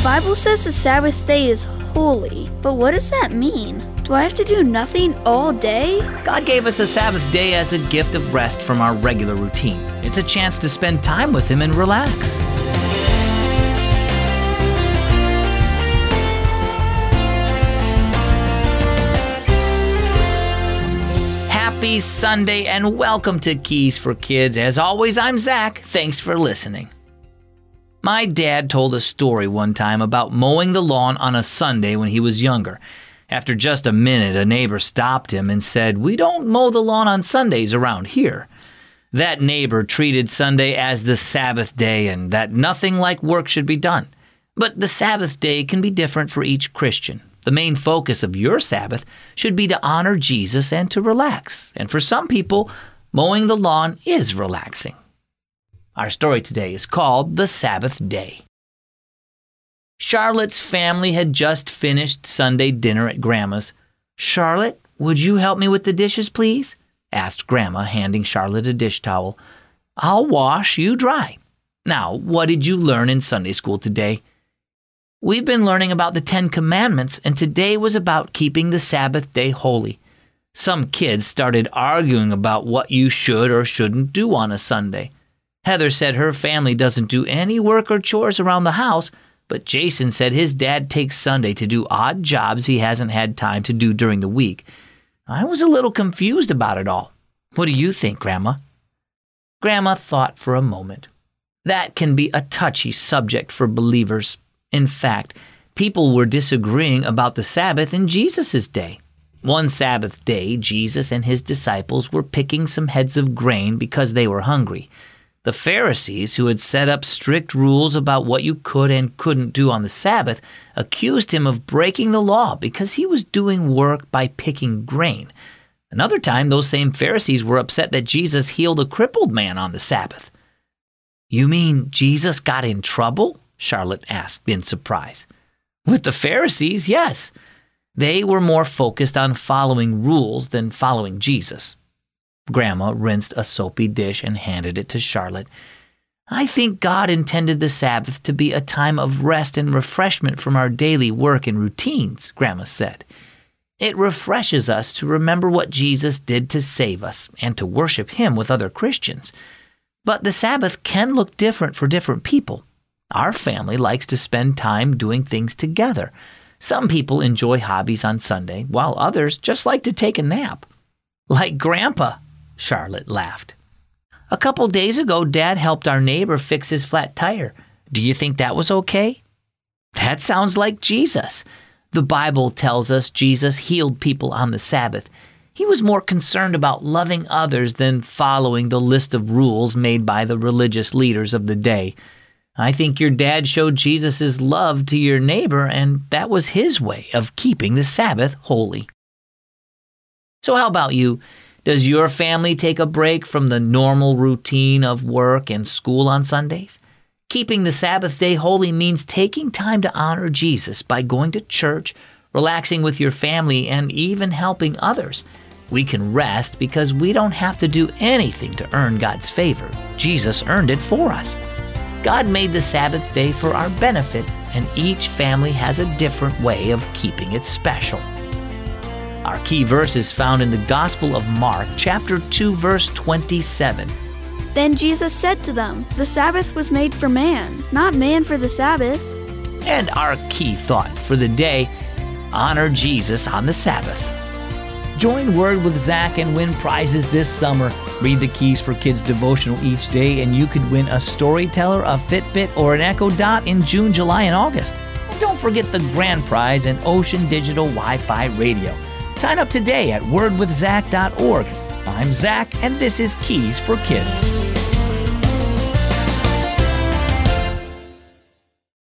The Bible says the Sabbath day is holy, but what does that mean? Do I have to do nothing all day? God gave us a Sabbath day as a gift of rest from our regular routine. It's a chance to spend time with Him and relax. Happy Sunday and welcome to Keys for Kids. As always, I'm Zach. Thanks for listening. My dad told a story one time about mowing the lawn on a Sunday when he was younger. After just a minute, a neighbor stopped him and said, We don't mow the lawn on Sundays around here. That neighbor treated Sunday as the Sabbath day and that nothing like work should be done. But the Sabbath day can be different for each Christian. The main focus of your Sabbath should be to honor Jesus and to relax. And for some people, mowing the lawn is relaxing. Our story today is called The Sabbath Day. Charlotte's family had just finished Sunday dinner at Grandma's. Charlotte, would you help me with the dishes, please? asked Grandma, handing Charlotte a dish towel. I'll wash, you dry. Now, what did you learn in Sunday school today? We've been learning about the Ten Commandments, and today was about keeping the Sabbath day holy. Some kids started arguing about what you should or shouldn't do on a Sunday. Heather said her family doesn't do any work or chores around the house, but Jason said his dad takes Sunday to do odd jobs he hasn't had time to do during the week. I was a little confused about it all. What do you think, Grandma? Grandma thought for a moment. That can be a touchy subject for believers, in fact, people were disagreeing about the Sabbath in Jesus' day. One Sabbath day, Jesus and his disciples were picking some heads of grain because they were hungry. The Pharisees, who had set up strict rules about what you could and couldn't do on the Sabbath, accused him of breaking the law because he was doing work by picking grain. Another time, those same Pharisees were upset that Jesus healed a crippled man on the Sabbath. You mean Jesus got in trouble? Charlotte asked in surprise. With the Pharisees, yes. They were more focused on following rules than following Jesus. Grandma rinsed a soapy dish and handed it to Charlotte. I think God intended the Sabbath to be a time of rest and refreshment from our daily work and routines, Grandma said. It refreshes us to remember what Jesus did to save us and to worship Him with other Christians. But the Sabbath can look different for different people. Our family likes to spend time doing things together. Some people enjoy hobbies on Sunday, while others just like to take a nap. Like Grandpa, Charlotte laughed. A couple days ago, Dad helped our neighbor fix his flat tire. Do you think that was okay? That sounds like Jesus. The Bible tells us Jesus healed people on the Sabbath. He was more concerned about loving others than following the list of rules made by the religious leaders of the day. I think your dad showed Jesus' love to your neighbor, and that was his way of keeping the Sabbath holy. So, how about you? Does your family take a break from the normal routine of work and school on Sundays? Keeping the Sabbath day holy means taking time to honor Jesus by going to church, relaxing with your family, and even helping others. We can rest because we don't have to do anything to earn God's favor. Jesus earned it for us. God made the Sabbath day for our benefit, and each family has a different way of keeping it special. Our key verse is found in the Gospel of Mark, chapter 2, verse 27. Then Jesus said to them, The Sabbath was made for man, not man for the Sabbath. And our key thought for the day honor Jesus on the Sabbath. Join Word with Zach and win prizes this summer. Read the Keys for Kids devotional each day, and you could win a Storyteller, a Fitbit, or an Echo Dot in June, July, and August. And don't forget the grand prize an Ocean Digital Wi Fi radio. Sign up today at wordwithzach.org. I'm Zach, and this is Keys for Kids.